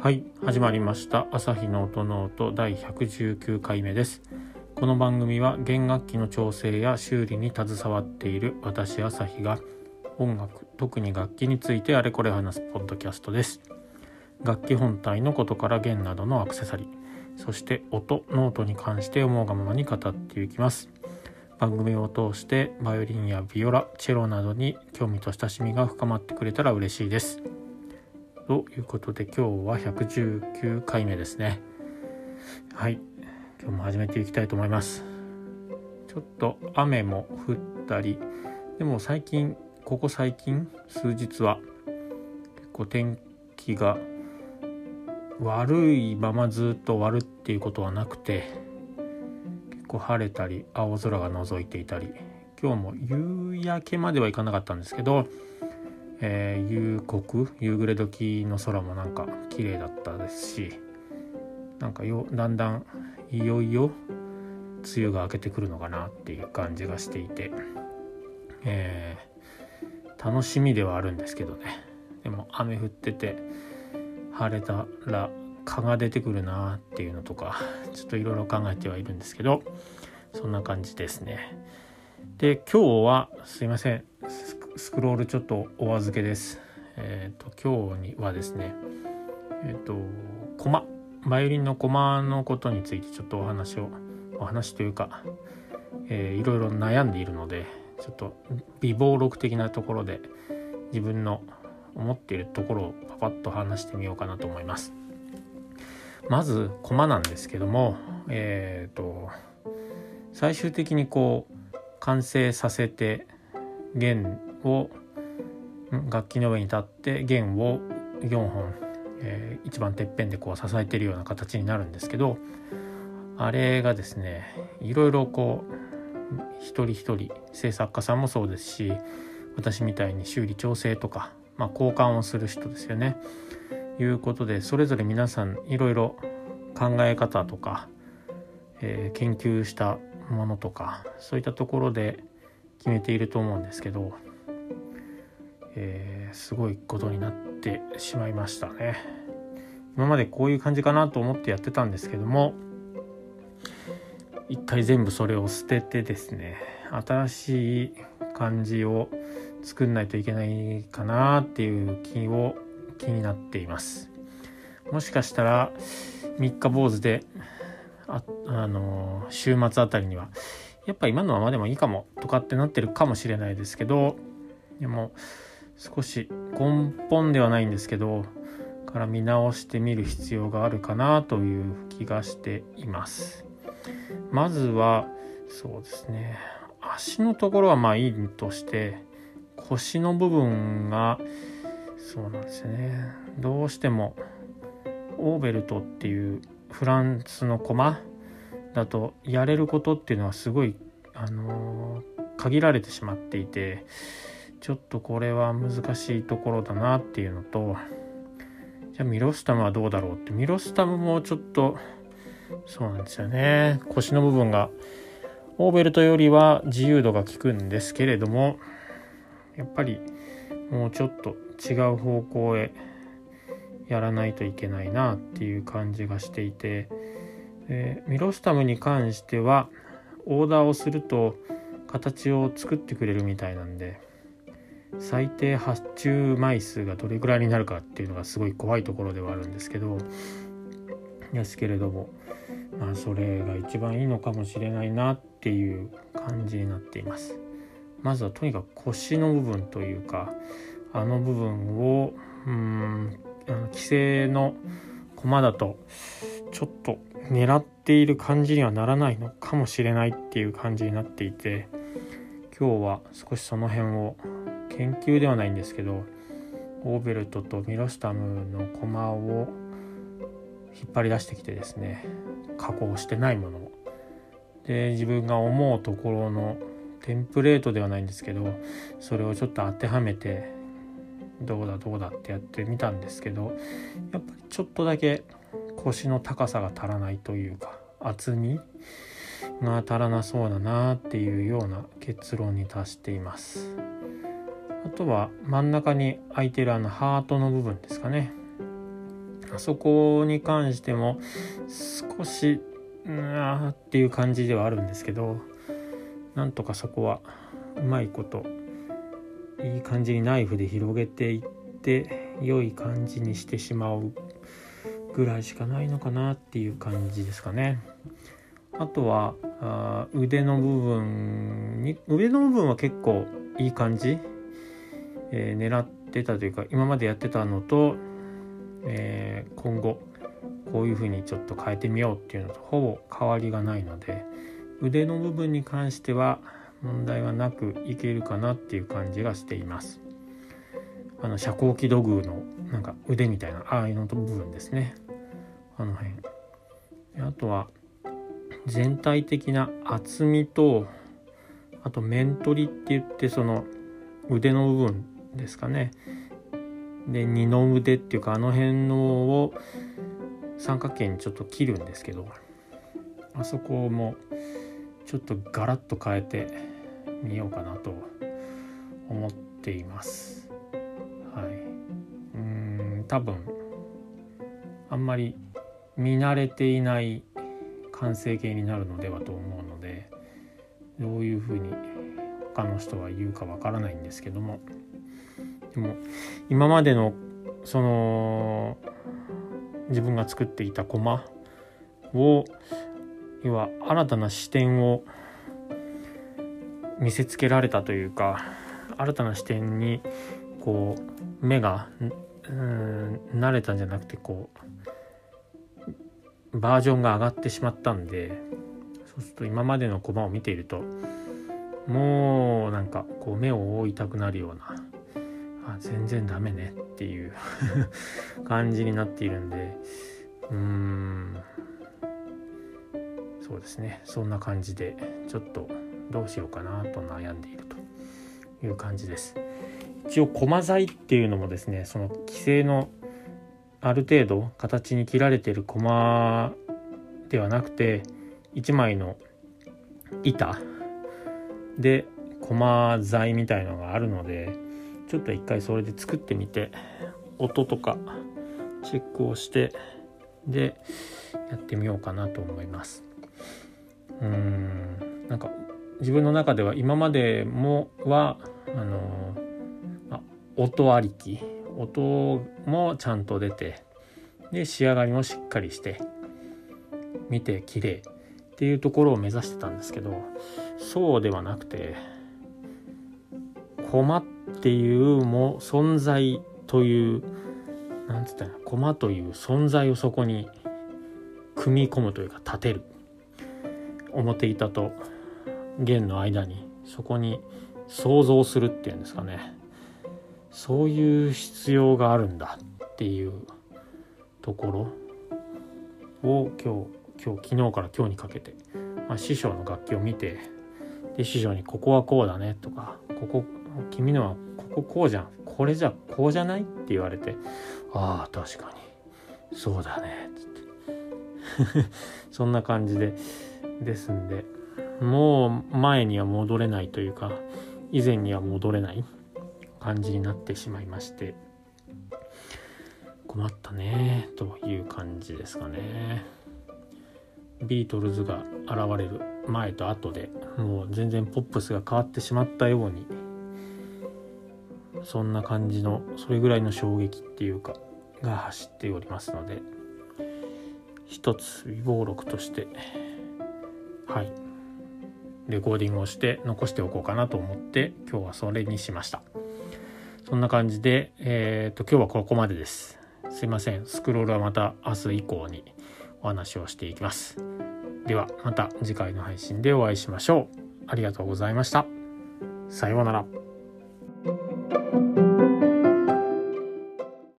はい始まりました。朝日の音ノート第119回目です。この番組は弦楽器の調整や修理に携わっている私朝日が音楽特に楽器についてあれこれ話すポッドキャストです。楽器本体のことから弦などのアクセサリーそして音ノートに関して思うがままに語っていきます。番組を通してバイオリンやビオラチェロなどに興味と親しみが深まってくれたら嬉しいです。ということで今日は119回目ですね。はい。今日も始めていきたいと思います。ちょっと雨も降ったりでも最近ここ最近数日は結構天気が悪いままずっと終わるっていうことはなくて結構晴れたり青空が覗いていたり今日も夕焼けまではいかなかったんですけどえー、夕刻夕暮れ時の空もなんか綺麗だったですしなんかよだんだんいよいよ梅雨が明けてくるのかなっていう感じがしていて、えー、楽しみではあるんですけどね。でも雨降ってて晴れたら蚊が出てくるなっていうのとかちょっといろいろ考えてはいるんですけどそんな感じですね。で今日はすいませんスクロールちょっとお預けです。えっ、ー、と今日にはですね、えっ、ー、とコマバイオリンのコマのことについてちょっとお話をお話というか、えー、いろいろ悩んでいるのでちょっと微暴録的なところで自分の思っているところをパパッと話してみようかなと思います。まずコマなんですけども、えっ、ー、と最終的にこう完成させて弦を楽器の上に立って弦を4本、えー、一番てっぺんでこう支えてるような形になるんですけどあれがですねいろいろこう一人一人制作家さんもそうですし私みたいに修理調整とか、まあ、交換をする人ですよね。いうことでそれぞれ皆さんいろいろ考え方とか、えー、研究したものとかそういったところで決めていると思うんですけどえー、すごいことになってしまいましたね。今までこういう感じかなと思ってやってたんですけども一回全部それを捨ててですね新しい感じを作んないといけないかなっていう気を気になっていますもしかしたら3日坊主でああの週末あたりにはやっぱ今のままでもいいかもとかってなってるかもしれないですけどでも少し根本ではないんですけどから見直してみる必要があるかなという気がしています。まずはそうですね。足のところはまあいいとして腰の部分がそうなんですね。どうしてもオーベルトっていうフランスの駒だとやれることっていうのはすごいあのー、限られてしまっていてちょっとこれは難しいところだなっていうのとじゃあミロスタムはどうだろうって。ミロスタムもちょっとそうなんですよね。腰の部分がオーベルトよりは自由度が効くんですけれどもやっぱりもうちょっと違う方向へやらないといけないなっていう感じがしていて、えミロスタムに関してはオーダーをすると形を作ってくれるみたいなんで最低発注枚数がどれぐらいになるかっていうのがすごい怖いところではあるんですけどですけれどもまあそれが一番いいのかもしれないなっていう感じになっています。まずはとにかく腰の部分というかあの部分をうん規制の駒だとちょっと狙っている感じにはならないのかもしれないっていう感じになっていて今日は少しその辺を研究ではないんですけどオーベルトとミロスタムのコマを引っ張り出してきてですね加工してないもので自分が思うところのテンプレートではないんですけどそれをちょっと当てはめてどうだどうだってやってみたんですけどやっぱりちょっとだけ腰の高さが足らないというか厚みが足らなそうだなっていうような結論に達しています。あとは真ん中に空いてるあのハートの部分ですかねあそこに関しても少しなあっていう感じではあるんですけどなんとかそこはうまいこといい感じにナイフで広げていって良い感じにしてしまうぐらいしかないのかなっていう感じですかね。あとはあ腕の部分に腕の部分は結構いい感じ、えー、狙ってたというか今までやってたのと、えー、今後こういう風にちょっと変えてみようっていうのとほぼ変わりがないので腕の部分に関しては問題はなくいけるかなっていう感じがしています。あの遮光器土偶のなんか腕みたいなああいうの部分ですねあの辺あとは全体的な厚みとあと面取りって言ってその腕の部分ですかね。で二の腕っていうかあの辺のを三角形にちょっと切るんですけどあそこもちょっとガラッと変えてみようかなと思っています。はい。うん多分あんまり見慣れていない完成形になるのではと思うのでどういうふうに他の人は言うかわからないんですけども。でも今までのその自分が作っていたコマを要は新たな視点を見せつけられたというか新たな視点にこう目がうん慣れたんじゃなくてこうバージョンが上がってしまったんでそうすると今までのコマを見ているともうなんかこう目を覆いたくなるような全然ダメねっていう 感じになっているんでうーんそうですね。そんな感じでちょっとどうしようかなと悩んでいるという感じです。一応駒材っていうのもですねその規制のある程度形に切られてる駒ではなくて1枚の板で駒材みたいのがあるのでちょっと一回それで作ってみて音とかチェックをしてでやってみようかなと思います。うーん。なんか自分の中では今までもはあのあ音ありき。音もちゃんと出てで仕上がりもしっかりして見て綺麗っていうところを目指してたんですけどそうではなくて駒ってていうも存在というなんつったら駒という存在をそこに組み込むというか立てる。表板と弦の間にそこに想像するっていうんですかね。そういう必要があるんだっていうところを今日今日昨日から今日にかけて、まあ、師匠の楽器を見てで師匠に「ここはこうだね」とか「ここ君のはこここうじゃん。これじゃこうじゃない?」って言われて「ああ確かに。そうだね」っつって。そんな感じでですんで。もう前には戻れないというか以前には戻れない感じになってしまいまして。困ったねという感じですかね。ビートルズが現れる前と後でもう全然ポップスが変わってしまったようにそんな感じのそれぐらいの衝撃っていうかが走っておりますので一つ微暴録としてはい。レコーディングをして残しておこうかなと思って今日はそれにしました。そんな感じでえっ、と今日はここまでです。すいません。スクロールはまた明日以降にお話をしていきます。ではまた次回の配信でお会いしましょう。ありがとうございました。さようなら。